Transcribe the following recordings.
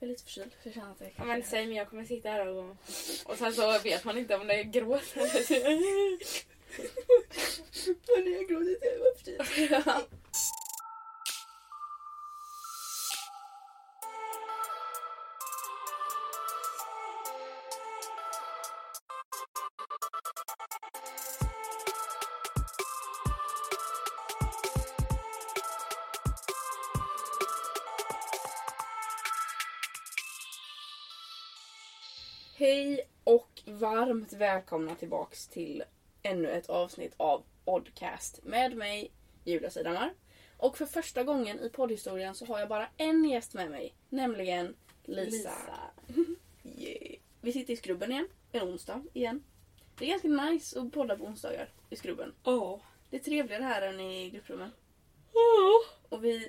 Jag är lite förkyld så jag känner att jag Ja, men säg men jag kommer sitta här och... Och sen så vet man inte om det är gråt eller... Hörni, jag gråter inte, jag var förkyld. Välkomna tillbaks till ännu ett avsnitt av Oddcast med mig Julia Sidhammar. Och för första gången i poddhistorien så har jag bara en gäst med mig, nämligen Lisa. Yeah. Vi sitter i Skrubben igen, en onsdag igen. Det är ganska nice att podda på onsdagar i Skrubben. Ja. Det är trevligare här än i grupprummen. Och vi...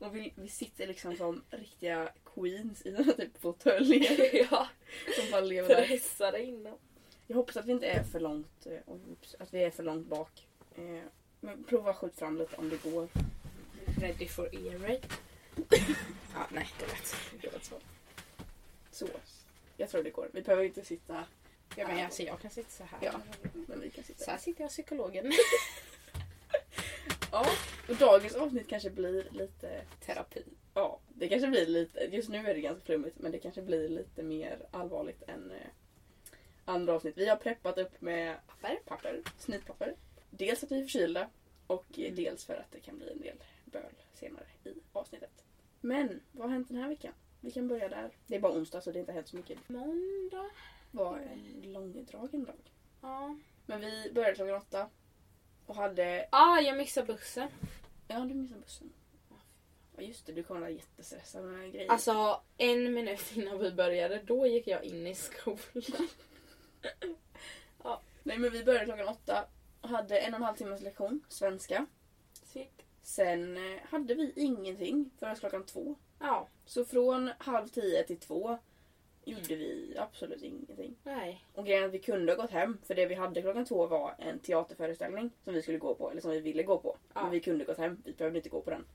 och vi, vi sitter liksom som riktiga queens i några typ fåtöljer ja. som bara lever där. Pressade in dem. Jag hoppas att vi inte är för långt, eh, att vi är för långt bak. Eh, men prova skjut fram lite om det går. Ready for ear rape. Ja, nej, det lät, det lät så. Så. Jag tror det går. Vi behöver inte sitta, Ja, men alltså, jag kan sitta så här. Ja. men vi kan sitta. Så här sitter jag psykologen. Ja, och dagens avsnitt kanske blir lite Terapi. Ja, det kanske blir lite, just nu är det ganska flummigt men det kanske blir lite mer allvarligt än eh, andra avsnitt. Vi har preppat upp med papper, papper snitpapper. Dels att vi är förkylda och eh, Mm. dels för att det kan bli en del böl senare i avsnittet. Men vad har hänt den här veckan? Vi kan börja där. Det är bara onsdag så det har inte hänt så mycket. Måndag. Var en långdragen dag. Ja. Men vi började klockan åtta och hade... Ah, jag missade bussen. Ja, du missade bussen. Ja just det, du kommer vara jättestressad med den här grejen. Alltså en minut innan vi började, då gick jag in i skolan. Nej men vi började klockan åtta och hade en och en halv timmes lektion, svenska. Sick. Sen eh, hade vi ingenting förrän klockan två. Ja, Så från halv tio till två gjorde vi absolut ingenting. nej. Och grejen att vi kunde ha gått hem för det vi hade klockan två var en teaterföreställning som vi skulle gå på, eller som vi ville gå på. Ja. Men vi kunde gått hem, vi behövde inte gå på den.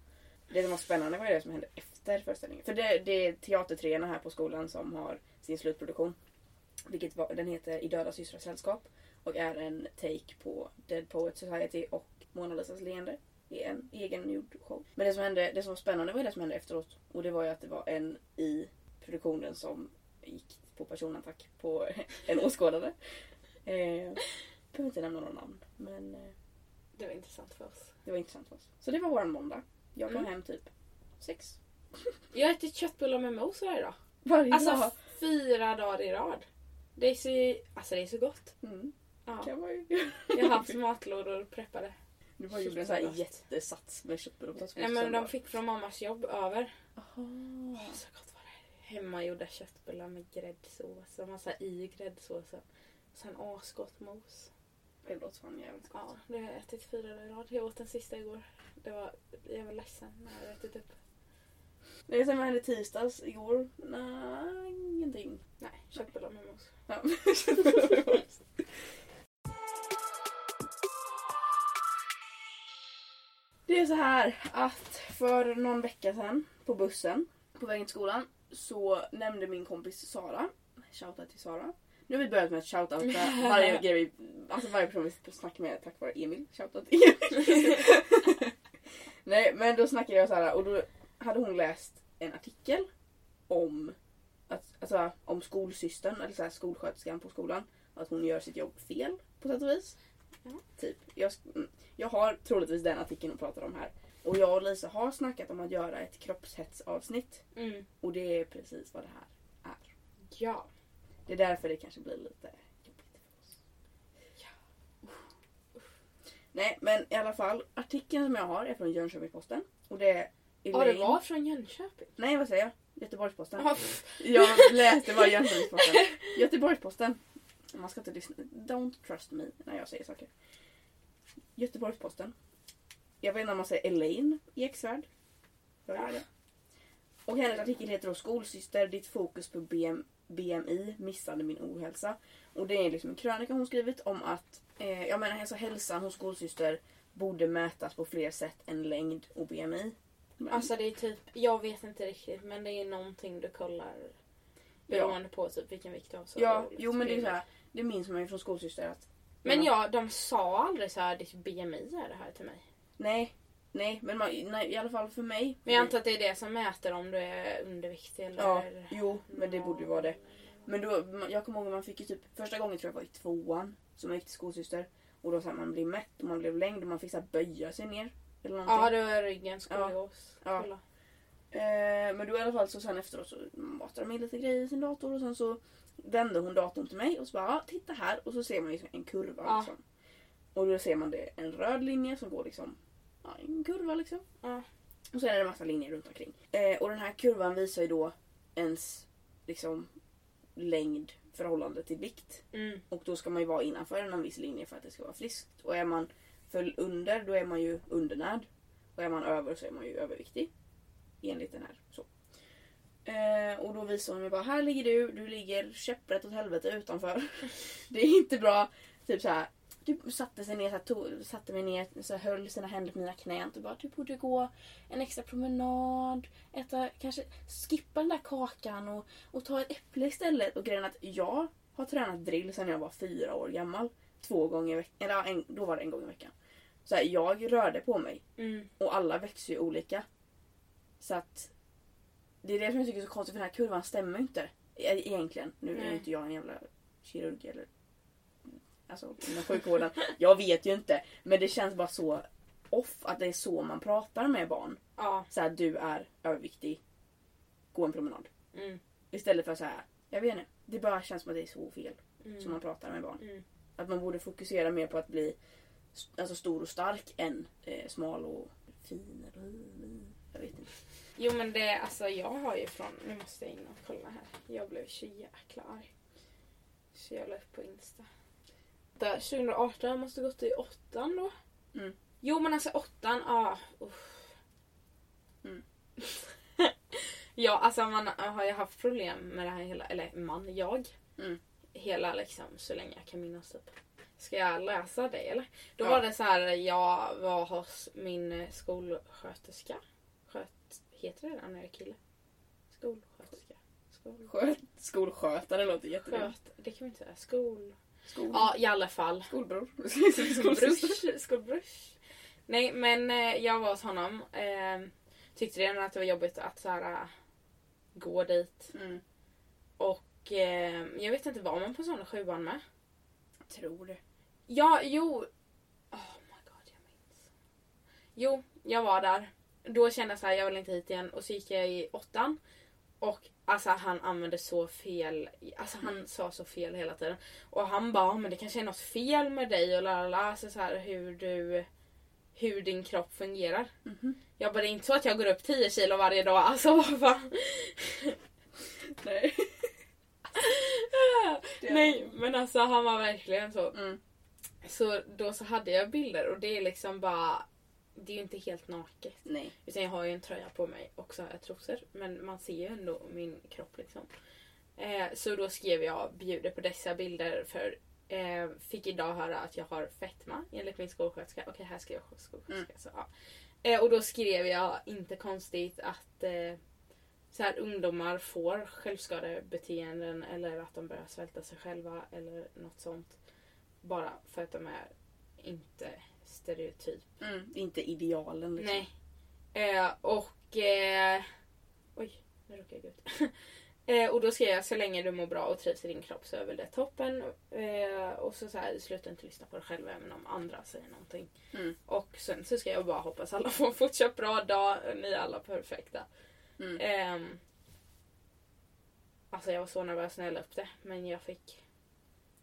Det som var spännande var det som hände efter föreställningen. För det, det är teatertreorna här på skolan som har sin slutproduktion. Vilket var, den heter I döda systrars sällskap. Och är en take på Dead Poets Society och Mona Lisas leende. I en egengjord show. Men det som, hände, det som var spännande var det som hände efteråt. Och det var ju att det var en i produktionen som gick på personattack på en åskådare. Eh, behöver inte nämna några namn. Men eh, Det var intressant för oss. det var intressant för oss. Så det var våran måndag. Jag kom Mm. hem typ sex. Jag har ätit köttbullar med mos varje dag. Varje Alltså dag. fyra dagar i rad. Det är så, alltså det är så gott. Mm. Ja. Kan man ju. Jag har haft matlådor preppade. Du bara gjorde en sån här jättesats med köttbullar och potatismos. Nej men de fick från mammas jobb över. Aha. Åh, så gott var det. Hemmagjorda köttbullar med gräddsås massa i gräddsåsen. Sen asgott mos. Det låter fan jävligt gott. Ja, det har jag ätit fyra dagar i rad. Jag åt den sista igår. Det var, jag var ledsen när jag hade ätit upp. Det som hände tisdags igår? Nej, ingenting. Nej, köttbullar med mos. Ja. Det är så här att för någon vecka sedan på bussen på vägen till skolan så nämnde min kompis Sara, shoutout till Sara. Nu har vi börjat med att shoutouta varje grej vi, alltså varje person vi snackar med tack vare Emil. Shoutout Emil. Nej men då snackade jag så här och då hade hon läst en artikel om att, alltså, om skolsystern, eller så här, skolsköterskan på skolan. Att hon gör sitt jobb fel på sätt och vis. Ja. Typ. Jag, mm, jag har troligtvis den artikeln hon pratar om här. Och jag och Lisa har snackat om att göra ett kroppshetsavsnitt. Mm. Och det är precis vad det här är. Ja. Det är därför det kanske blir lite jobbigt för oss. Ja. Nej men i alla fall, artikeln som jag har är från Jönköpingsposten. Och det är Ja, det var från Jönköping. Nej vad säger jag? Göteborgsposten. Ja, Jag läste bara Jönköpingsposten. Göteborgsposten. Man ska inte lyssna. Don't trust me när jag säger saker. Göteborgsposten. Jag vet inte om man säger Elaine. Jag gör det. Och hennes artikel heter då Skolsyster, ditt fokus på BM, BMI missade min ohälsa. Och det är liksom en krönika hon skrivit om att eh, jag menar, alltså hälsan hos skolsyster borde mätas på fler sätt än längd och BMI. Men, Alltså det är typ, jag vet inte riktigt men det är någonting du kollar Ja. beroende på typ vilken vikt du har. Så ja, jo men det är så här, det minns man ju från skolsyster att Men ja, de sa aldrig så här ditt BMI är det här till mig. Nej, nej, men man, nej, i alla fall för mig. Men jag antar att det är det som mäter om du är underviktig eller... Ja, jo, men det borde ju vara det. Men då, jag kommer ihåg att man fick ju typ, första gången tror jag var i tvåan, som jag gick till skolsyster. Och då så här, man blev mätt och man blev längd och man fick så här, böja sig ner. Eller någonting. Ja, det var ryggen skolios. Ja. Kolla. Eh, men då i alla fall så sen efteråt så matade de in lite grejer i sin dator och sen så vände hon datorn till mig och så bara ah, titta här och så ser man ju en kurva Ja. liksom. Och då ser man det en röd linje som går liksom, ja en kurva liksom. Ja. Och sen är det en massa linjer runt omkring. Eh, och den här kurvan visar ju då ens liksom längd förhållande till vikt. Mm. Och då ska man ju vara innanför en viss linje för att det ska vara friskt. Och är man för under då är man ju undernärd. Och är man över så är man ju överviktig. Enligt den här. Så. Eh, och då visar hon mig bara, här ligger du, du ligger käpprätt åt helvete utanför. det är inte bra. Typ så här. Du satte sig ner, så här, tog, satte mig ner, så här, höll sina händer på mina knän och bara du borde gå en extra promenad, äta, kanske skippa den där kakan och, och ta ett äpple istället. Och grejen att jag har tränat drill sedan jag var fyra år gammal. Två gånger i veckan, eller en, då var det en gång i veckan. Så här, jag rörde på mig Mm. och alla växer ju olika. Så att det är det som jag tycker är så konstigt för den här kurvan stämmer ju inte. E- Egentligen. Nu är Nej. inte jag en jävla kirurg eller alltså inom sjukvården. Jag vet ju inte. Men det känns bara så off att det är så man pratar med barn. Ja. Så här, du är överviktig. Gå en promenad. Mm. Istället för så här, jag vet inte. Det bara känns som att det är så fel Mm. som man pratar med barn. Mm. Att man borde fokusera mer på att bli alltså, stor och stark än eh, smal och fin. Jag vet inte. Jo men det, alltså jag har ju från, nu måste jag in och kolla här. Jag blev så jäkla arg. Så jag la upp på Insta. Där, 2018, jag måste gått i åttan då. Mm. Jo men alltså åttan. Mm. ja alltså man har ju haft problem med det här hela, eller man, jag. Mm. Hela liksom så länge jag kan minnas typ. Ska jag läsa det eller? Då Ja. var det så här, jag var hos min skolsköterska. Sköt, heter det det när det är kille? Skolsköterska. Skol... Sköt, skolskötare låter jättebra. Sköt, det kan vi inte säga. Skol... Skol, Ja i alla fall. Skolbror. Skolbrush. Skolbrush. Nej men eh, jag var hos honom. Eh, tyckte redan att det var jobbigt att så här, äh, gå dit. Mm. Och eh, jag vet inte, var man på sådana sjuan med? Jag tror det. Ja, jo. Oh my god, jag minns. Jo, jag var där. Då kände jag så här, jag vill inte hit igen. Och så gick jag i åttan. Och alltså han använde så fel. Alltså han sa så fel hela tiden. Och han bara, men det kanske är något fel med dig och la la la. Alltså så här hur du... Hur din kropp fungerar. Mhm. Jag bara, det är inte så att jag går upp 10 kilo varje dag. Alltså vad fan. Nej. Nej, men alltså han var verkligen så. Mm. Så då så hade jag bilder och det är liksom bara... Det är ju inte helt naket. Nej. Utan jag har ju en tröja på mig och så har jag trosor. Men man ser ju ändå min kropp liksom. Eh, så då skrev jag bjuder på dessa bilder för eh, fick idag höra att jag har fetma enligt min skolsköterska. Okej, här skrev jag skolsköterska. Så, ja. eh, och då skrev jag, inte konstigt, att eh, så här, ungdomar får självskadebeteenden eller att de börjar svälta sig själva eller något sånt. Bara för att de är inte stereotyp. Mm. Inte idealen liksom. Nej. Eh, och... Eh, oj, nu råkade jag gå ut. eh, och då skrev jag så länge du mår bra och trivs i din kropp så är väl det toppen. Eh, och så, så här, sluta inte lyssna på dig själv även om andra säger någonting. Mm. Och sen så ska jag bara hoppas alla får en fortsatt bra dag. Ni är alla perfekta. Mm. Ehm, alltså jag var så nervös när jag la upp det. Men jag fick,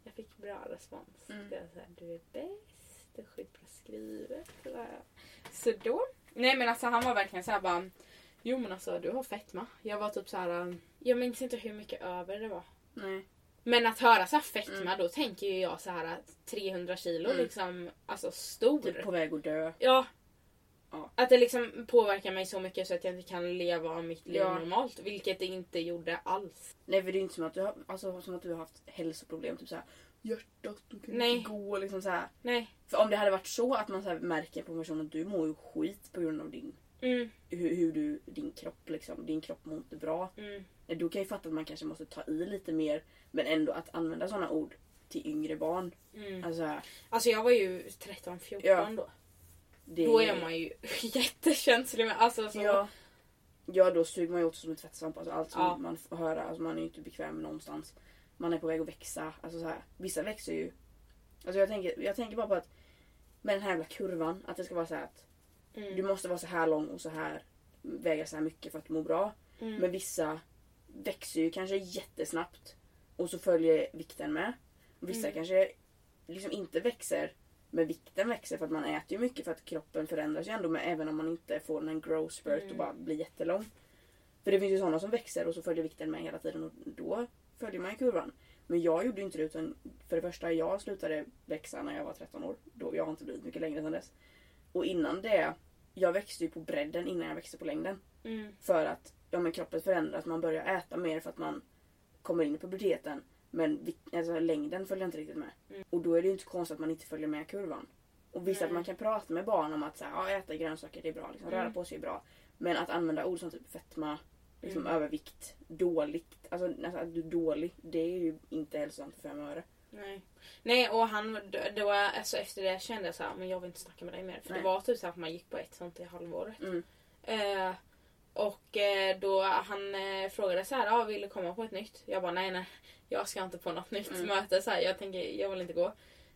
jag fick bra respons. Mm. Det var så här, du är bäst, är skitbra skrivet. Så då. Nej men alltså han var verkligen så här bara. Jo men alltså du har fetma. Jag var typ så här. um, Jag minns inte hur mycket över det var. Nej. Men att höra så här fetma Mm. då tänker ju jag så här att 300 kilo Mm. liksom. Alltså stor. Typ på väg att dö. Ja. Ja. Att det liksom påverkar mig så mycket så att jag inte kan leva mitt liv Ja. normalt. Vilket det inte gjorde alls. Nej för det är inte som att du har, alltså, som att du har haft hälsoproblem. Typ såhär hjärtat, du kan Nej. inte gå. Liksom så här. Nej. För om det hade varit så att man så märker på personen att du mår ju skit på grund av din Mm, hur, hur du, din kropp liksom, din kropp mår inte bra. mm, Då kan jag fatta att man kanske måste ta i lite mer. Men ändå att använda sådana ord till yngre barn. mm. Alltså, Alltså jag var ju 13-14 Ja. då. det Då är man ju jättekänslig. med- Alltså, så, Ja. ja, då suger man ju åt sig som en tvättsvamp. Alltså, allt som Ja. man får höra, alltså, man är ju inte bekväm någonstans. Man är på väg att växa. Alltså, så här. Vissa växer ju. Alltså, jag, tänker, jag tänker bara på att med den här jävla kurvan, att det ska vara så här att mm, du måste vara så här lång och så här väga så här mycket för att må bra. mm, Men vissa växer ju kanske jättesnabbt och så följer vikten med. Vissa Mm. kanske liksom inte växer men vikten växer för att man äter ju mycket för att kroppen förändras ju ändå med, även om man inte får en growth spurt Mm. och bara blir jättelång. För det finns ju sådana som växer och så följer vikten med hela tiden och då följer man ju kurvan. Men jag gjorde inte det utan för det första jag slutade växa när jag var 13 år. Då, jag har inte blivit mycket längre sedan dess. Och innan det, jag växte ju på bredden innan jag växte på längden. mm, För att ja, men kroppen förändras, man börjar äta mer för att man kommer in i puberteten. Men alltså, längden följer inte riktigt med. Mm. Och då är det ju inte konstigt att man inte följer med kurvan. Och visst att Nej. man kan prata med barn om att så här, ja, äta grönsaker det är bra, liksom, röra Mm. på sig är bra. Men att använda ord som typ fetma, liksom Mm. övervikt, dåligt. Alltså, alltså att du är dålig, det är ju inte hälsosamt för fem öre. Nej. Nej och han, då, då, alltså efter det kände jag så här, men jag vill inte snacka med dig mer. För Nej. det var typ så att man gick på ett sånt i halvåret. Mm. Eh, och eh, då han eh, frågade så här, ah, vill du komma på ett nytt? Jag bara, nej nej. Jag ska inte på något nytt Mm. möte. Så här, jag tänker, jag vill inte gå.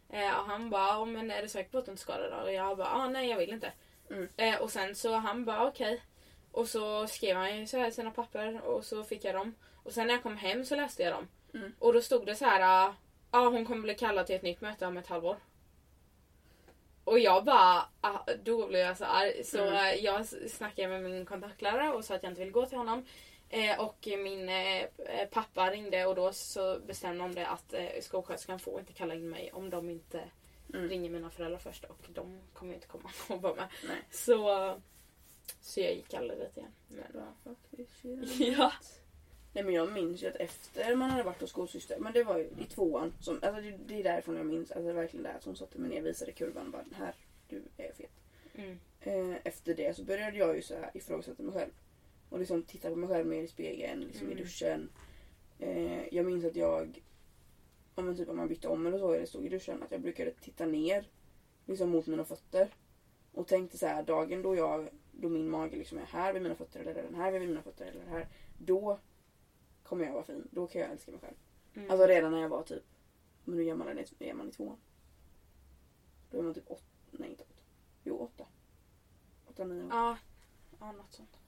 Eh, och han bara, "Ja, men är du säker på att du inte ska det då? Och jag bara, ah, nej jag vill inte. Mm. Eh, och sen så han bara, okej. Och så skrev han ju så här sina papper och så fick jag dem. Och sen när jag kom hem så läste jag dem. Mm. Och då stod det så här, ja ah, hon kommer bli kallad till ett nytt möte om ett halvår. Och jag bara, ah, då blev jag så arg. Så Mm. eh, jag snackade med min kontaktlärare och sa att jag inte vill gå till honom. Eh, och min eh, pappa ringde och då så bestämde de det att eh, skolsköterskan får inte kalla in mig om de inte Mm. ringer mina föräldrar först. Och de kommer ju inte komma och vara med. Nej. Så, så jag gick aldrig dit igen. Men, Bra, ja. Nej men jag minns ju att efter man hade varit hos skolsyster, men det var ju i tvåan, som, alltså det, det är därifrån jag minns, alltså det är verkligen där hon satte mig ner och visade kurvan bara här, du är fet. Mm. Eh, efter det så började jag ju så här ifrågasätta mig själv. Och liksom titta på mig själv mer i spegeln, liksom i Mm. duschen. Eh, jag minns att jag, om typ om man bytte om eller så, eller stod i duschen, att jag brukade titta ner liksom mot mina fötter. Och tänkte så här, dagen då jag, då min mage liksom är här vid mina fötter eller den här vid mina fötter eller här. Då kommer jag vara fin. Då kan jag älska mig själv. Mm. Alltså redan när jag var typ, men gammal är man, är man i tvåan? Då är man typ åtta, nej inte åtta. Jo åtta. Åtta, nio år. ja. ja, något sånt.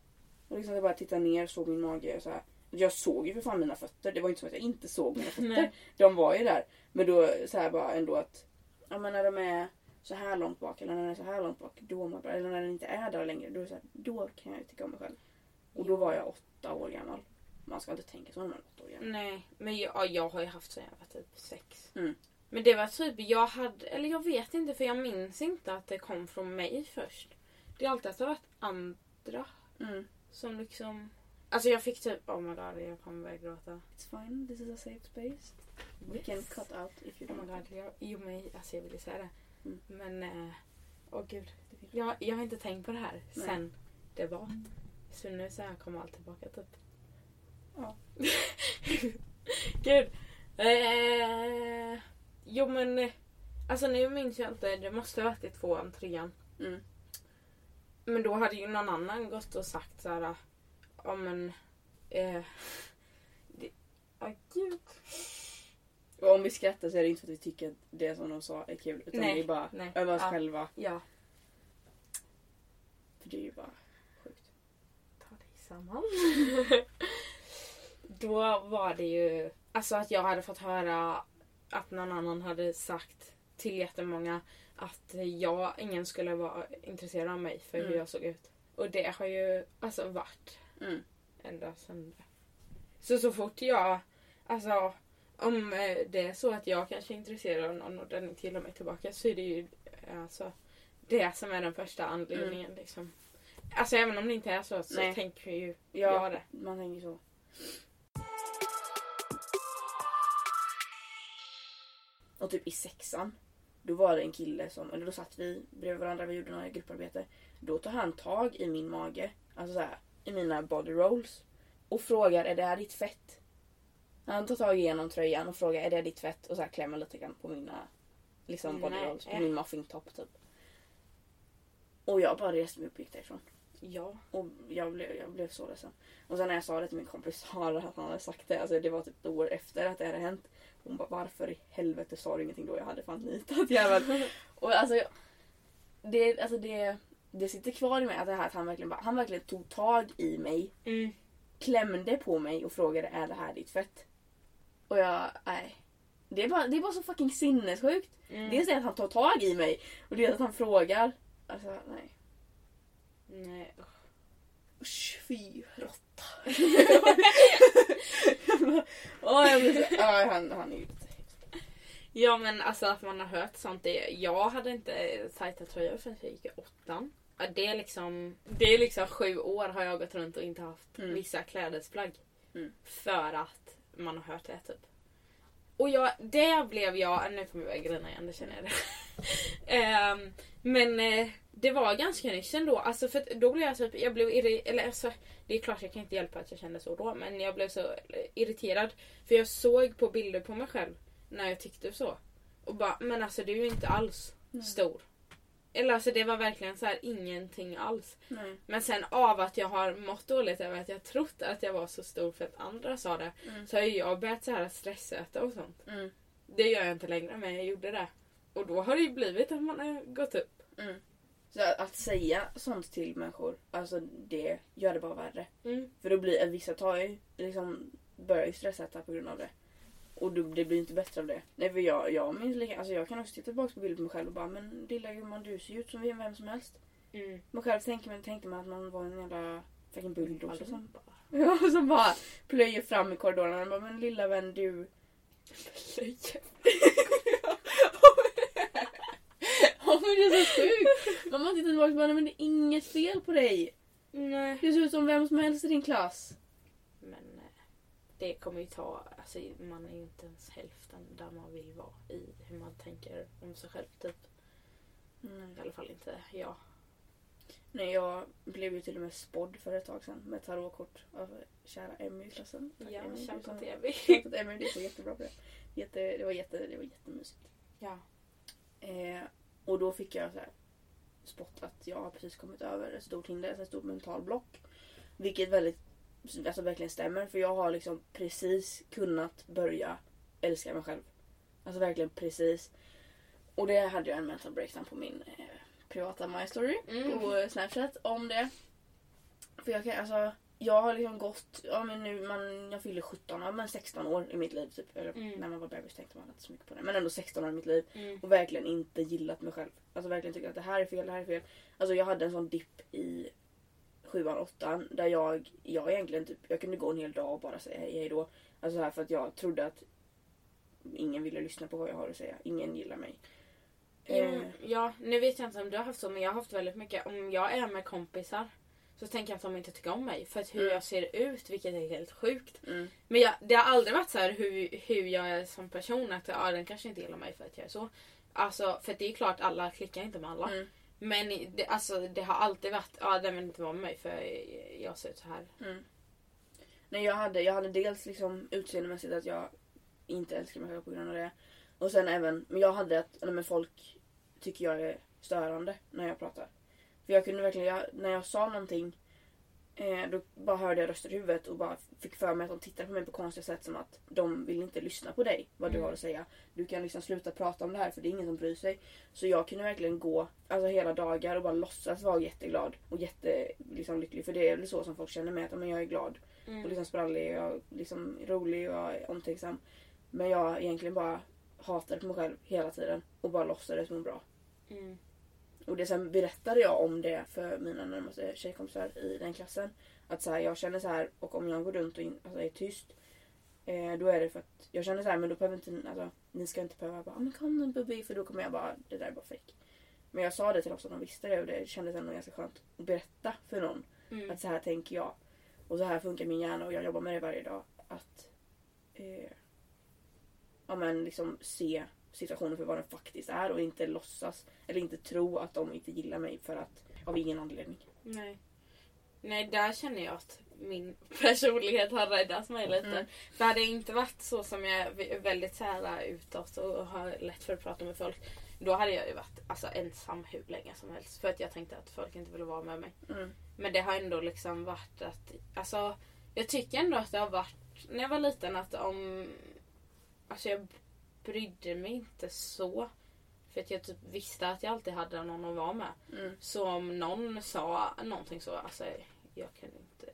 Och liksom jag bara tittade ner, såg min mage och så här. Jag såg ju för fan mina fötter. Det var inte så att jag inte såg mina fötter. Nej. De var ju där. Men då så här bara ändå att, ja men när de är så här långt bak eller när den är så här långt bak, då mår bra. Eller när den inte är där längre, då, är så här, då kan jag ju tycka om mig själv. Och då var jag åtta år gammal. Man ska inte tänka så när man är åtta år gammal. Nej, men jag, ja, jag har ju haft så jävla typ sex. Mm. Men det var typ, jag hade, eller jag vet inte för jag minns inte att det kom från mig först. Det är alltid att det har varit andra Mm. som liksom... Alltså jag fick typ, oh my god jag kommer börja gråta. It's fine, this is a safe space. We can cut out if you Oh my don't. god, jag, jo men alltså jag ville säga det. Mm. Men, eh, åh gud. Jag, jag har inte tänkt på det här Nej. sen det var. Så nu så här kommer allt tillbaka typ. Ja. gud. Eh, jo men, alltså nu minns jag inte. Det måste ha varit i tvåan, trean. Mm. Men då hade ju någon annan gått och sagt så här. Ja men. Eh, det, åh gud. Och om vi skrattar så är det inte för att vi tycker att det som de sa är kul. Utan Nej, det är bara nej. över oss Ja. själva. Ja, För det är ju bara sjukt. ta dig samman. Då var det ju alltså att jag hade fått höra att någon annan hade sagt till jättemånga att jag, ingen skulle vara intresserad av mig för hur Mm. jag såg ut. Och det har ju alltså varit Mm. ända sen det. Så så fort jag, alltså om eh, det är så att jag kanske är intresserad av någon och den inte gillar mig tillbaka så är det ju alltså det som är den första anledningen liksom. Alltså även om det inte är så så Nej. tänker ju Ja, jag det. man tänker så. Och typ i sexan. Då var det en kille som, eller då satt vi bredvid varandra, vi gjorde några grupparbete. Då tar han tag i min mage, alltså så här, i mina body rolls. Och frågar är det här ditt fett? Han tar tag igenom tröjan och frågar är det ditt fett? Och så här klämmer lite grann på mina liksom body rolls, på min muffintopp typ. Och jag bara reste mig upp och gick därifrån. Ja. Och jag blev, jag blev så ledsen. Och sen när jag sa det till min kompis Sara att han hade sagt det, alltså det var typ ett år efter att det hade hänt. Hon bara varför i helvete sa du ingenting då? Jag hade fan nitat jävel. Och alltså, det, alltså det, det sitter kvar i mig att, det här, att han, verkligen bara, han verkligen tog tag i mig, Mm. klämde på mig och frågade är det här ditt fett? Och jag, nej. Det är bara, det är bara så fucking sinnessjukt. Mm. Dels det att han tar tag i mig och dels att han frågar. Alltså nej. Nej. Usch, fy råtta. Åh, jag blir så... Ja, han, han är ju. Ja men alltså att man har hört sånt. Det, jag hade inte tajta tröjor förrän jag gick i åttan. Det är liksom, det är liksom sju år har jag gått runt och inte haft Mm. vissa klädesplagg. Mm. För att man har hört det typ. Och jag, det blev jag, nu kommer jag börja grina igen, det känner jag det. Ehm, men eh, det var ganska nyss ändå. Alltså för då blev jag typ, jag blev irriterad, eller alltså det är klart jag kan inte hjälpa att jag kände så då. Men jag blev så eh, irriterad. För jag såg på bilder på mig själv när jag tyckte så. Och bara, men alltså du är ju inte alls Nej. stor. Eller alltså det var verkligen så här ingenting alls. Nej. Men sen av att jag har mått dåligt över att jag trott att jag var så stor för att andra sa det. Mm. Så har jag börjat så här stressäta och sånt. Mm. Det gör jag inte längre men jag gjorde det. Och då har det ju blivit att man har gått upp. Mm. Så att, säga sånt till människor, alltså det gör det bara värre. Mm. För då blir vissa tar ju, liksom, börjar ju stressäta på grund av det. Och det blir inte bättre av det. Nej för jag, jag minns lika, alltså jag kan också titta tillbaka på bilder på mig själv och bara men lilla gumman du ser ju ut som vem som helst. Mm. Man själv tänkte man, tänkte man att man var en jävla fucking bulldozer som, ja, som bara plöjer fram i korridorerna och bara men lilla vän du. Ja men det är så sjukt! Man måste titta tillbaka och bara nej, men det är inget fel på dig. Nej. Du ser ut som vem som helst i din klass. Det kommer ju ta, alltså man är ju inte ens hälften där man vill vara i hur man tänker om sig själv typ. I alla fall inte jag. Nej, jag blev ju till och med spådd för ett tag sedan med tarotkort av kära Emmy i klassen. Tack, Ja, Emmy. Du till Emmy. Shoutout Emmy, det går jättebra på det. Jätte, det, var jätte, det var jättemysigt. Ja. Eh, och då fick jag så här spott att jag har precis kommit över ett stort hinder, ett stort mentalblock. Vilket väldigt, alltså verkligen stämmer för jag har liksom precis kunnat börja älska mig själv. Alltså verkligen precis. Och det hade jag en mental breakdown på min eh, privata My Story Mm. på Snapchat om det. För jag kan, alltså, jag har liksom gått, ja men nu, man, jag fyller 17, ja men 16 år i mitt liv typ. Eller Mm. när man var bebis tänkte man inte så mycket på det. Men ändå 16 år i mitt liv. Mm. Och verkligen inte gillat mig själv. Alltså verkligen tyckt att det här är fel, det här är fel. Alltså jag hade en sån dipp i sjuan, åttan där jag, jag egentligen typ, jag kunde gå en hel dag och bara säga hej, hej då. Alltså här för att jag trodde att ingen ville lyssna på vad jag har att säga. Ingen gillar mig. Jo, Eh, ja, nu vet jag inte om du har haft så men jag har haft väldigt mycket. Om jag är med kompisar så tänker jag att de inte tycker om mig för att hur Mm. jag ser ut vilket är helt sjukt. mm, Men jag, det har aldrig varit så här hur, hur jag är som person att ja, den kanske inte gillar mig för att jag är så. Alltså för det är klart alla klickar inte med alla. Men det, alltså, det har alltid varit ja den vill inte vara med mig för jag ser ut så här. mm. Nej jag hade, jag hade dels liksom utseendemässigt att jag inte älskar mig själv på grund av det. Och sen även, men jag hade att nej, men folk tycker jag är störande när jag pratar. För jag kunde verkligen, jag, när jag sa någonting eh, då bara hörde jag röster i huvudet och bara fick för mig att de tittade på mig på konstiga sätt som att de vill inte lyssna på dig, vad du Mm. har att säga. Du kan liksom sluta prata om det här för det är ingen som bryr sig. Så jag kunde verkligen gå alltså hela dagar och bara låtsas vara jätteglad och jätte liksom, lycklig. För det är väl så som folk känner mig, att men jag är glad och Mm. liksom sprallig och liksom rolig och omtänksam. Men jag egentligen bara hatade på mig själv hela tiden och bara låtsades må bra. Mm. Och det sen berättade jag om det för mina närmaste tjejkompisar i den klassen. Att så här, jag känner så här och om jag går runt och in, alltså, är tyst. Eh, då är det för att jag känner så här men då behöver inte, alltså, ni ska inte behöva bara "Ah, men kom nu Bubi för då kommer jag bara, det där är bara fake. Men jag sa det till dem så att de visste det och det kändes ändå ganska skönt att berätta för någon. Mm. Att så här tänker jag. Och så här funkar min hjärna och jag jobbar med det varje dag. Att eh, ja, men liksom se situationen för vad den faktiskt är och inte låtsas eller inte tro att de inte gillar mig för att av ingen anledning. Nej. Nej, där känner jag att min personlighet har räddat mig lite. Mm. För hade jag inte varit så som jag är väldigt så här utåt och har lätt för att prata med folk. Då hade jag ju varit alltså, ensam hur länge som helst. För att jag tänkte att folk inte ville vara med mig. Mm. Men det har ändå liksom varit att... Alltså, jag tycker ändå att det har varit... När jag var liten att om... Alltså jag brydde mig inte så. För att jag typ visste att jag alltid hade någon att vara med. Mm. Så om någon sa någonting så, alltså jag kan inte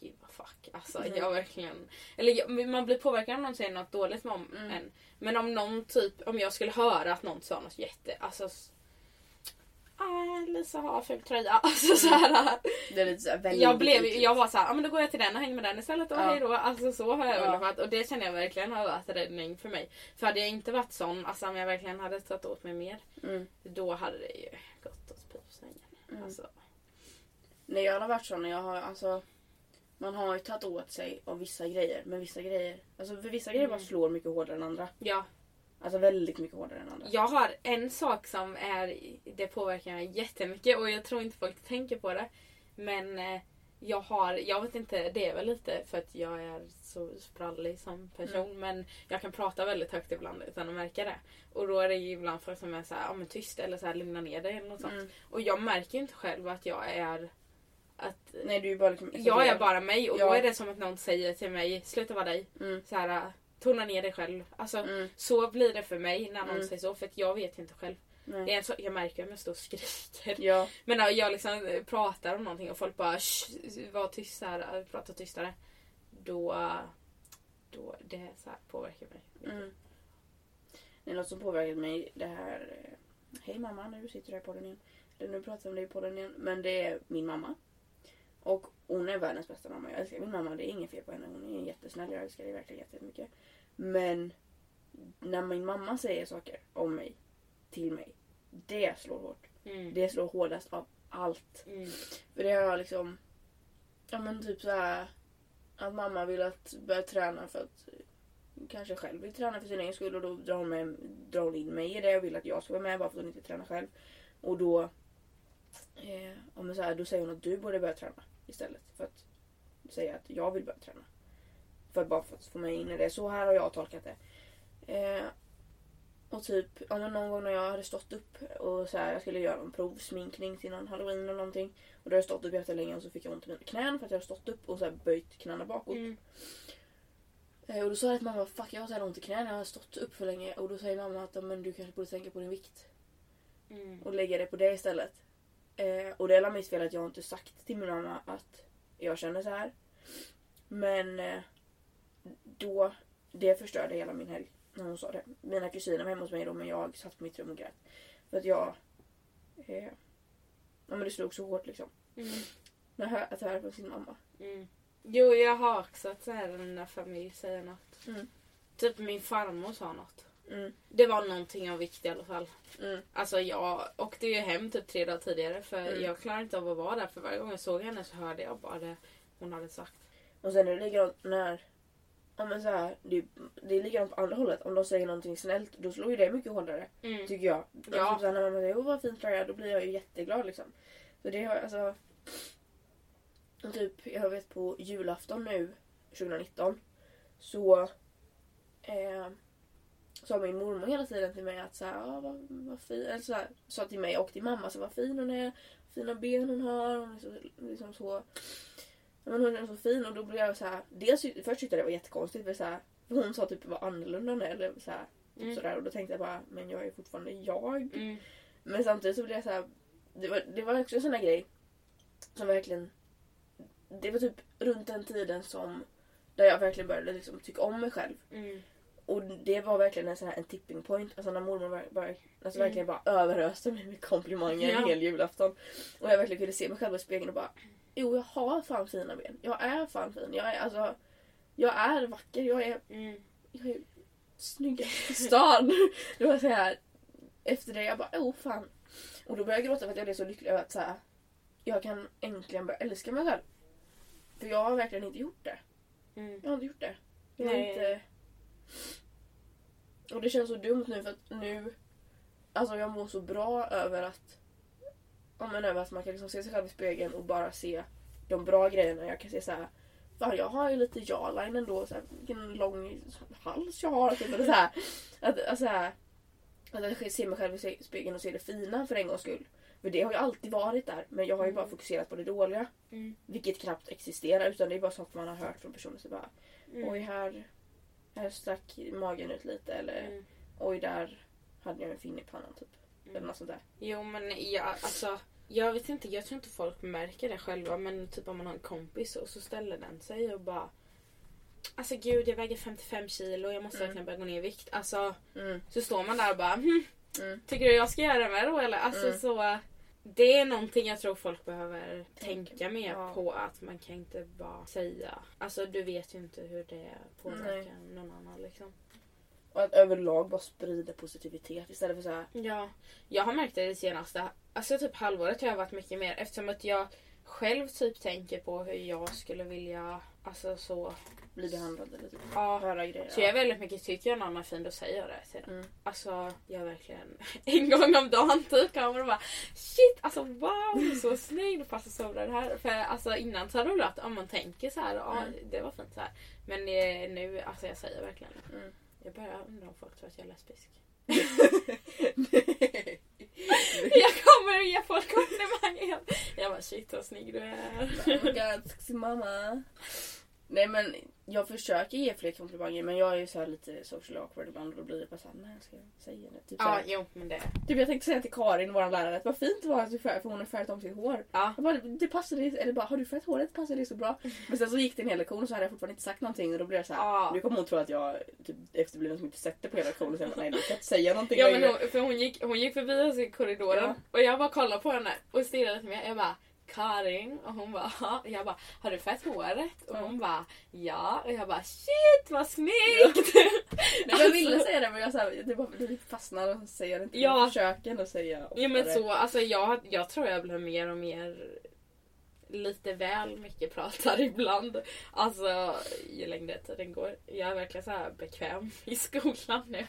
give a fuck. Alltså Mhm. jag verkligen... Eller jag, man blir påverkad om någon säger något dåligt om Mm. en. Men om någon typ, om jag skulle höra att någon sa något jätte... Alltså... Ah, Lisa har ful tröja. Alltså så här, Det är lite såhär väldigt jag, blev, jag var såhär, ah, men då går jag till den och hänger med den istället och Ja. hej då. Alltså så har jag Ja. varit. Och det känner jag verkligen har varit räddning för mig. För hade jag inte varit sån, alltså om jag verkligen hade tagit åt mig mer. Mm. Då hade det ju gått åt pipsvängen. Mm. Alltså. Nej jag har varit sån, jag har alltså man har ju tagit åt sig av vissa grejer men vissa grejer, alltså för vissa grejer Mm. bara slår mycket hårdare än andra. Ja, Alltså väldigt mycket hårdare än andra. jag har en sak som är, det påverkar mig jättemycket och jag tror inte folk tänker på det. Men eh, jag har, jag vet inte, det är väl lite för att jag är så sprallig som person. Men jag kan prata väldigt högt ibland utan att märka det. Och då är det ju ibland folk som är såhär, ja men tyst eller så här, lugna ner dig eller något sånt. Mm. Och jag märker ju inte själv att jag är att Nej du är bara liksom jag är bara mig och då Ja. är det som att någon säger till mig, sluta vara dig. Mm. Så här, tona ner dig själv. Alltså Mm. så blir det för mig när någon Mm. säger så för att jag vet inte själv. Det är en så, jag märker om jag står och skriker. Ja. Men när jag liksom eh, pratar om någonting och folk bara "Shh, var tyst här, eh, prata tystare. Då, då det så här påverkar mig. Mm. Det är något som påverkat mig det här. eh, Hej mamma, nu sitter du här i podden igen. Eller nu pratar jag om dig i podden igen. Men det är min mamma. Och hon är världens bästa mamma. Jag älskar min mamma. Det är inget fel på henne. Hon är jättesnäll. Jag älskar dig verkligen jättemycket. Men när min mamma säger saker om mig, till mig. Det slår hårt. Mm. Det slår hårdast av allt. Mm. För det har jag liksom... Ja men typ så här Att mamma vill att börja träna för att kanske själv vill träna för sin egen skull och då drar hon, med, drar hon in mig i det och vill att jag ska vara med bara för att hon inte tränar själv. Och då... Eh, men så här, då säger hon att du borde börja träna istället för att säga att jag vill börja träna. För bara för att få mig in i det. Så här har jag tolkat det. Eh, och typ ja, men någon gång när jag hade stått upp och så här, jag skulle göra en provsminkning till någon halloween eller någonting. Och då hade jag stått upp jättelänge och så fick jag ont i mina knän för att jag hade stått upp och så här böjt knäna bakåt. Mm. Eh, Och då sa jag till mamma, fuck jag har så här ont i knäna, jag har stått upp för länge. Och då säger mamma att "Ja, men du kanske borde tänka på din vikt. Mm. Och lägga det på det istället. Eh, och det är mitt fel att jag inte sagt till min mamma att jag känner så här. Men eh, då, det förstörde hela min helg. När hon sa det. Mina kusiner var hemma hos mig då men jag satt på mitt rum och grät. För att jag... Eh, ja men det slog så hårt liksom. Mm. När hör, att höra från sin mamma. Mm. Jo, jag har också att så här när familj säger något. Mm. Typ min farmor sa något. Mm, Det var någonting av vikt i alla fall. mm, Alltså jag åkte ju hem typ tre dagar tidigare för Mm. jag klarar inte av att vara där. För varje gång jag såg henne så hörde jag bara det hon hade sagt. Och sen är det likadant när... Ja men så här, det, det är likadant på andra hållet. Om de säger någonting snällt då slår ju det mycket hårdare. Mm. Tycker jag. Ja. Alltså, så här, när man säger åh vad fint tröja då blir jag ju jätteglad liksom. Så det har alltså... Typ jag vet på julafton nu 2019 så... Eh, sa min mormor hela tiden till mig att så här, ah, vad, vad fin, eller så här, sa till mig och till mamma så vad fin hon är, fina ben hon har, hon är så, liksom så, men hon är så fin och då blev jag så här, dels först tyckte jag det var jättekonstigt för så här, för hon sa typ vad annorlunda hon är eller så här, typ Mm. sådär och då tänkte jag bara, men jag är fortfarande jag. Mm. Men samtidigt så blev jag så här, det var, det var också en sån här grej som verkligen, det var typ runt den tiden som, där jag verkligen började liksom tycka om mig själv. Mm. Och det var verkligen en sån här en tipping point. Alltså när mormor var, var, alltså Mm. verkligen bara överöste mig med komplimanger Ja. en hel julafton. Och jag verkligen kunde se mig själv i spegeln och bara Jo jag har fan fina ben. Jag är fan fin. Jag är alltså Jag är vacker. Jag är, Mm. jag är snyggast i stan. det var så här Efter det jag bara oh fan. Och då började jag gråta för att jag blev så lycklig över att så här, Jag kan äntligen börja älska mig själv. För jag har verkligen inte gjort det. Mm. Jag har inte gjort det. Jag har Nej. inte... Och det känns så dumt nu för att nu... Alltså jag mår så bra över att... Ja men över att man kan liksom se sig själv i spegeln och bara se de bra grejerna. Jag kan se så här. Fan jag har ju lite jawline ändå. Så här, vilken lång hals jag har. Typ, eller så här. Att, alltså, här, att jag ser mig själv i spegeln och ser det fina för en gångs skull. För det har ju alltid varit där. Men jag har ju bara fokuserat på det dåliga. Mm. Vilket knappt existerar. Utan det är bara sånt man har hört från personer. Så bara, Mm. Oj här, här stack magen ut lite. Eller Mm. oj där hade jag en finne i pannan typ. Eller Mm. något sånt där. Jo men jag, alltså, jag vet inte, jag tror inte folk märker det själva men typ om man har en kompis och så ställer den sig och bara Alltså gud jag väger 55 kilo jag måste Mm. verkligen börja gå ner i vikt. Alltså Mm. så står man där och bara hm. Tycker du jag ska göra det med då eller? Alltså Mm. så Det är någonting jag tror folk behöver Tänka. tänka mer Ja. på att man kan inte bara säga Alltså du vet ju inte hur det påverkar Nej. någon annan liksom. Och att överlag bara sprida positivitet istället för så här. Ja, jag har märkt det det senaste alltså typ halvåret har jag varit mycket mer eftersom att jag själv typ tänker på hur jag skulle vilja alltså så bli behandlad eller typ. ja. Höra grejer. Så jag är väldigt mycket tycker jag någon är fin då säger jag det till den. Mm. Alltså jag är verkligen en gång om dagen typ kommer och bara shit alltså wow du är så snygg du passar så bra det här. För alltså innan så hade det varit om man tänker så här ja Mm. det var fint så här. Men eh, nu alltså jag säger verkligen. Mm. Jag börjar undra om folk tror att jag är lesbisk. Jag kommer att ge folk komplimanger. Jag bara shit vad snygg du är. Oh my god, mamma. Nej men jag försöker ge fler komplimanger men jag är ju så lite social awkward ibland och då blir det bara såhär, nej ska jag säga det? Typ, Ja jo men det. typ jag tänkte säga till Karin, vår lärare, att vad fint det var att du färgade för hon har färgat om sitt hår. Ja. Jag bara, det passar dig, eller bara har du färgat håret passar det så bra. Men sen så gick det en hel lektion och så hade jag fortfarande inte sagt någonting och då blev jag såhär, Ja. nu kommer hon tro att jag typ efterbliven som inte sett det på hela lektionen. Så jag bara, nej du kan inte säga någonting Ja men hon, för hon gick, hon gick förbi oss i korridoren Ja. och jag bara kollade på henne och stirrade till mig. Jag bara Karin och hon bara ja. Jag bara har du färgat håret? Och hon bara ja. Och jag bara shit vad snyggt! Nej, jag ville säga det men jag så här, det bara det fastnade och säger det inte. Ja. Jag försöker ändå säga Ja men så, alltså jag, jag tror jag blir mer och mer lite väl mycket pratar ibland. Alltså ju längre tiden går. Jag är verkligen så här bekväm i skolan nu.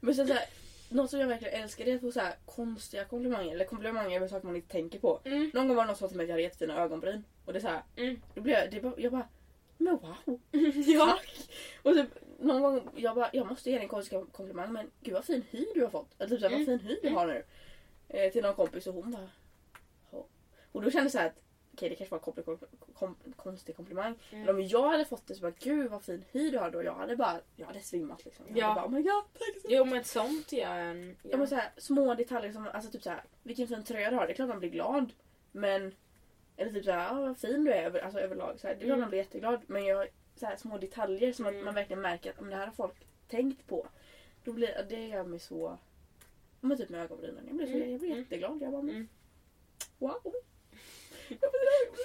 Men så här, något som jag verkligen älskar det är att få så här konstiga komplimanger. Eller komplimanger över saker man inte tänker på. Mm. Någon gång var det någon som sa till mig att jag hade jättefina ögonbryn. Och det är så här, Mm. då blev jag, det bara, jag bara, men wow, Ja. tack! Och typ någon gång, jag bara, jag måste ge dig en konstig komplimang men gud vad fin hy du har fått. Eller typ så här, Mm. vad fin hy du har nu. Eh, till någon kompis och hon bara, "Ja." Och då kände jag så här att okej det kanske var en kompli- kom, konstig komplimang. Mm. Men om jag hade fått det så bara gud vad fin hy du har då. Jag hade bara, jag hade svimmat liksom. Jag Ja. hade bara, oh my god tack så Jo men sånt gör en... Ja. men så här, små detaljer som, alltså typ så här, vilken fin tröja du har. Det är klart man blir glad. Men, eller typ så här, ah, vad fin du är över, alltså överlag. Så här, det är klart Mm. man blir jätteglad. Men jag, så här, små detaljer som Mm. man verkligen märker att om det här har folk tänkt på. Då blir, det gör mig så, ja, men typ med ögonbrynen. Jag blir, så, Mm. jag blir Mm. jätteglad. Jag bara, Mm. wow.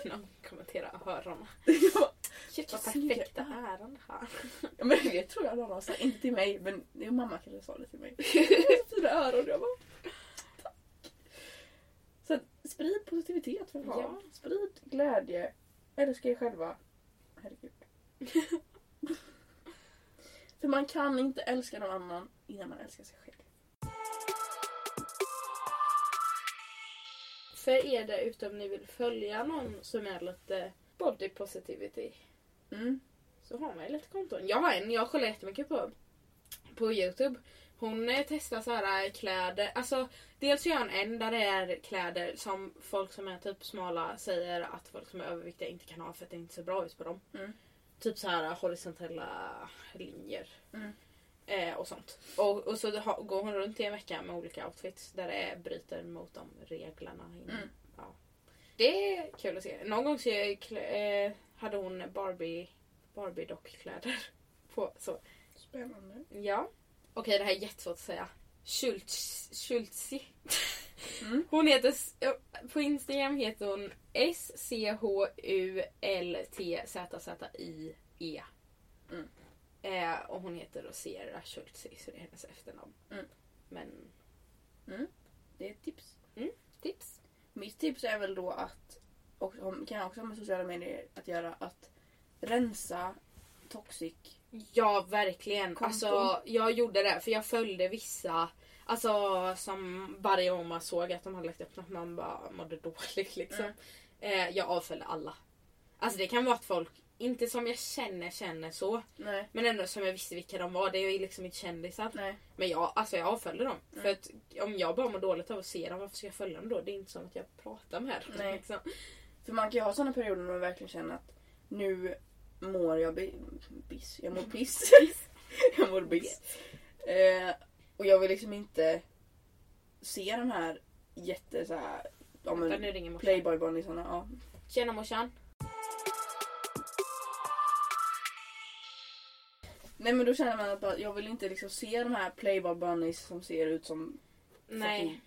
Någon kommenterar öronen. Shit vad perfekta öron har. ja, men det tror jag någon har sagt. Inte till mig men det- mamma kanske sa det till mig. Fina öron. Jag bara, tack. Så att, sprid positivitet för fan. Ja. Sprid glädje. Älska er själva. Herregud. för man kan inte älska någon annan innan man älskar sig själv. För er där ute om ni vill följa någon som är lite body positivity Mm. så har man ju lite konton. Jag har en jag kollar jättemycket på på Youtube. Hon eh, testar så här eh, kläder. Alltså dels gör hon en där det är kläder som folk som är typ smala säger att folk som är överviktiga inte kan ha för att det inte ser bra ut på dem. Mm. Typ så här eh, horisontella linjer. Mm. Eh, och sånt. Och, och så ha, går hon runt i en vecka med olika outfits där det bryter mot de reglerna. Inom, Mm. ja. Det är kul att se. Någon gång så eh, hade hon Barbie, Barbie dockkläder på. Så. Spännande. Ja. Okej, det här är jättesvårt att säga. Schultz, Schultzi. Mm. Hon heter, på Instagram heter hon S-C-H-U-L-T-Z-Z-I-E. Mm. Eh, och hon heter då Sierra Schultzi, så det är hennes efternamn. Mm. Men Det är ett tips. tips? Mitt tips är väl då att, och kan också ha med sociala medier att göra, att rensa toxic. Ja, verkligen. Konton. Alltså, jag gjorde det för jag följde vissa Alltså som varje gång man såg att de hade lagt upp något man bara mådde dåligt liksom. Mm. Eh, jag avföljde alla. Alltså det kan vara att folk, inte som jag känner känner så. Nej. Men ändå som jag visste vilka de var. Det är ju liksom inte kändisar. Nej. Men jag, alltså jag avföljde dem. Mm. För att om jag bara mår dåligt av att se dem, varför ska jag följa dem då? Det är inte som att jag pratar med dem. Nej. Liksom. För man kan ju ha sådana perioder när man verkligen känner att nu mår jag bi- biss. Jag mår piss. jag mår biss. Eh, och jag vill liksom inte se de här jätte så här, ja, playboy-bandisarna. Ja. Tjena morsan. Nej men då känner man att jag vill inte liksom se de här playboy bunnies som ser ut som Nej.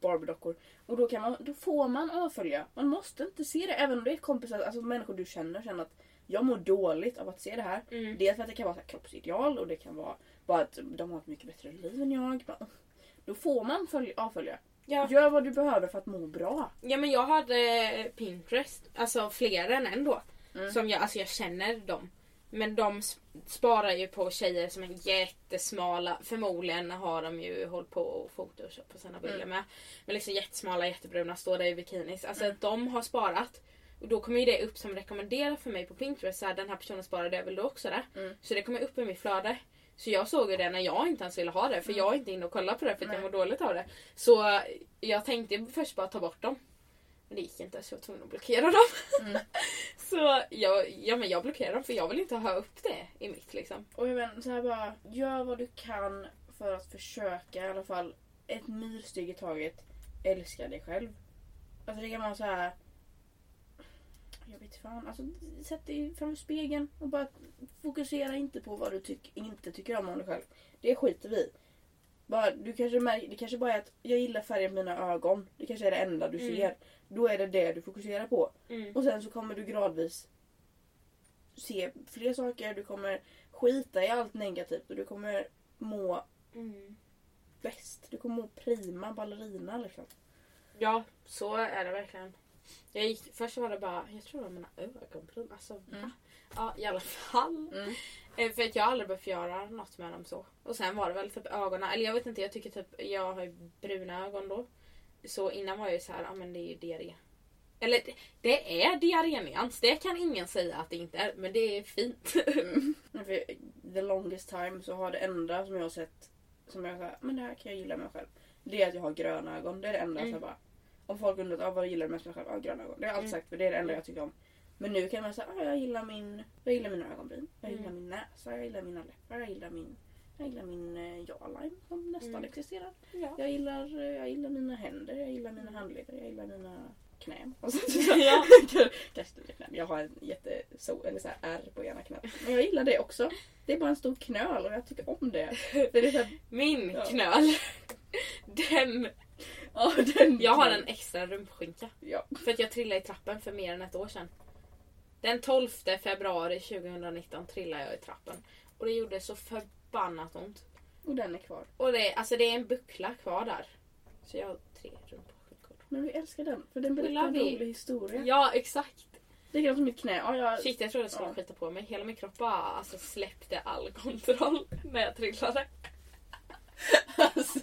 Barbie-dockor. Och då, kan man, då får man avfölja. Man måste inte se det. Även om det är kompisar, alltså människor du känner, känner att jag mår dåligt av att se det här. Mm. Dels för att det kan vara så kroppsideal och det kan vara bara att de har ett mycket bättre liv än jag. Bara, Då får man följa, avfölja. Ja. Gör vad du behöver för att må bra. ja men jag hade Pinterest, alltså fler än en då. Mm. Som jag, alltså jag känner dem. Men de sparar ju på tjejer som är jättesmala. Förmodligen har de ju hållit på och photoshop på sina bilder Mm. med. Men liksom jättesmala, jättebruna, står där i bikinis. Alltså Mm. de har sparat. Och då kommer ju det upp som rekommenderat för mig på Pinterest. Så här, den här personen sparade, jag vill du också det? Mm. Så det kommer upp i mitt flöde. Så jag såg ju det när jag inte ens ville ha det. För Mm. jag är inte inne och kollar på det för att Nej. jag mår dåligt av det. Så jag tänkte först bara ta bort dem. Men det gick inte så jag var tvungen att blockera dem. Mm. Så jag, ja, men jag blockerar dem för jag vill inte ha upp det i mitt liksom. Och jag vet, så här bara, gör vad du kan för att försöka i alla fall ett myrsteg i taget älska dig själv. Alltså det kan vara så här. Jag vet fan, alltså sätt dig framför spegeln och bara fokusera inte på vad du tyck, inte tycker om om dig själv. Det skiter vi i. bara, du kanske märker, Det kanske bara är att jag gillar färgen på mina ögon. Det kanske är det enda du Mm. ser. Då är det det du fokuserar på. Mm. Och sen så kommer du gradvis se fler saker. Du kommer skita i allt negativt och du kommer må Mm. bäst. Du kommer må prima ballerina liksom. Ja, så är det verkligen. Jag gick, först var det bara, jag tror det var mina ögonbryn. Alltså, va? Mm. Ja, i alla fall. Eh, För att jag aldrig behövt göra något med dem så. Och sen var det väl typ ögonen, eller jag vet inte, jag tycker typ, jag har bruna ögon då. Så innan var jag ju så här, ja men det är ju diarré. Eller det- det är diarrényans, det kan ingen säga att det inte är, men det är fint. Men för the longest time så har det enda som jag har sett som jag säger, men det här kan jag gilla med mig själv. Det är att jag har gröna ögon. Det är det enda Mm. jag bara. Om folk undrar ah, vad gillar du mest med dig själv? Ja, gröna ögon. Det har jag alltid Mm. sagt för det är det enda jag tycker om. Men nu kan man säga ah, jag gillar min jag gillar mina ögonbryn. Jag gillar Mm. min näsa. Jag gillar mina läppar. Jag gillar min jag gillar min eh, jawline som nästan Mm. existerar. ja. Jag gillar, eh, jag gillar mina händer. Jag gillar mina handleder. Jag gillar mina knän. Och så, Ja. Kanske inte knän. Jag har en jätte så, eller så här ärr på ena knät. Men jag gillar det också. Det är bara en stor knöl och jag tycker om det. Det är så här, Min Ja. knöl, den, ja, den, jag har en extra rumpskinka. Ja. För att jag trillade i trappen för mer än ett år sedan. Den 12 februari 2019 trillade jag i trappen. Och det gjorde så förbannat ont. Och den är kvar. Och det, alltså det är en buckla kvar där. Så jag har tre rumpskinkor. Men vi älskar den. För den berättar en rolig historia. Ja, exakt. Likadant som mitt knä. Ja, jag, Shit, jag trodde jag skulle Ja. skita på mig. Hela min kropp bara alltså, släppte all kontroll när jag trillade. alltså.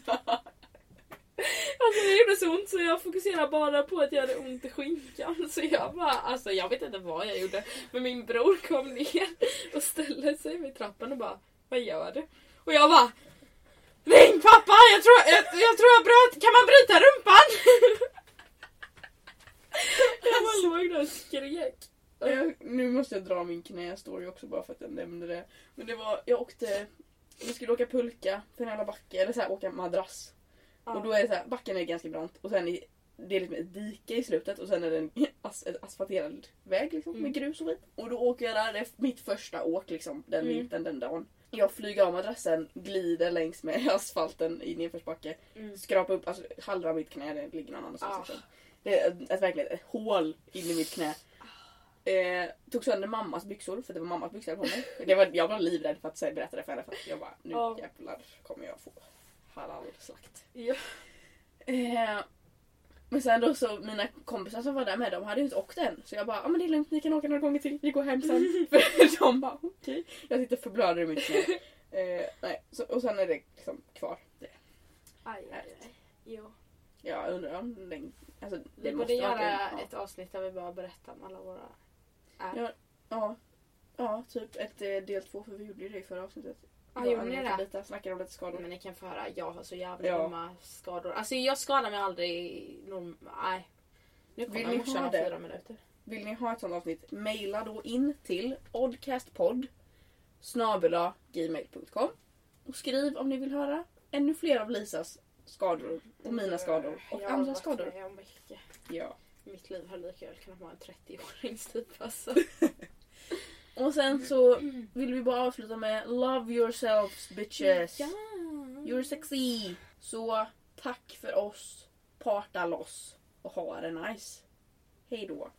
Alltså det gjorde så ont så jag fokuserade bara på att jag hade ont i skinkan. Så jag bara, alltså jag vet inte vad jag gjorde. Men min bror kom ner och ställde sig vid trappan och bara, vad gör du? Och jag bara, ring pappa! Jag tror jag, jag, tror jag bröt, kan man bryta rumpan? jag bara låg där och skrek. Jag, nu måste jag dra min knästory också bara för att jag nämnde det. Men det var, jag åkte, vi skulle åka pulka för en jävla backe, eller så här, åka madrass. Och då är det så här, backen är ganska brant och sen är det är liksom ett dike i slutet och sen är det en as, asfalterad väg liksom, Mm. med grus och skit. Och då åker jag där, det är mitt första åk liksom, den Mm. vintern, den dagen. Jag flyger av madrassen, glider längs med asfalten i nedförsbacke, Mm. skrapar upp, alltså halva mitt knä det ligger någon annanstans. Ah. Det är ett, ett, verkligen ett hål in i mitt knä. Eh, tog sönder mammas byxor för det var mammas byxor på mig. Det var, jag var livrädd för att säga- berätta det för henne för att jag bara nu Ja. jävlar kommer jag få halal slakt. Ja. Eh, Men sen då så, mina kompisar som var där med, de hade ju inte åkt än. Så jag bara, ja men det är lugnt, ni kan åka några gånger till, vi går hem sen. För de bara, okej. Jag sitter förblöder i mitt knä. Eh, nej, så, och sen är det liksom kvar. Det. Aj, aj, aj. Jo. Ja, jag undrar om den... Alltså, Vi det borde måste göra verkligen- ett avsnitt där vi bara berättar om alla våra är. Ja. Ja. Ja, typ ett eh, del två för vi gjorde ju det i förra avsnittet. Jag gjorde ni det? lite, snackade om lite skador. Men ni kan få höra, jag har så jävla Ja. dumma skador. Alltså jag skadar mig aldrig. Norm- nej. Nu kommer morsan om fyra minuter. Vill ni ha ett sånt avsnitt, mejla då in till oddcastpodd gmail.com och skriv om ni vill höra ännu fler av Lisas skador och mina skador och Jag andra skador. Ja. Mitt liv har lika väl kunnat vara en 30-årings typ alltså. Och sen så vill vi bara avsluta med Love yourselves bitches. Ja. You're sexy. Så tack för oss. Parta loss och ha det nice. Hej då.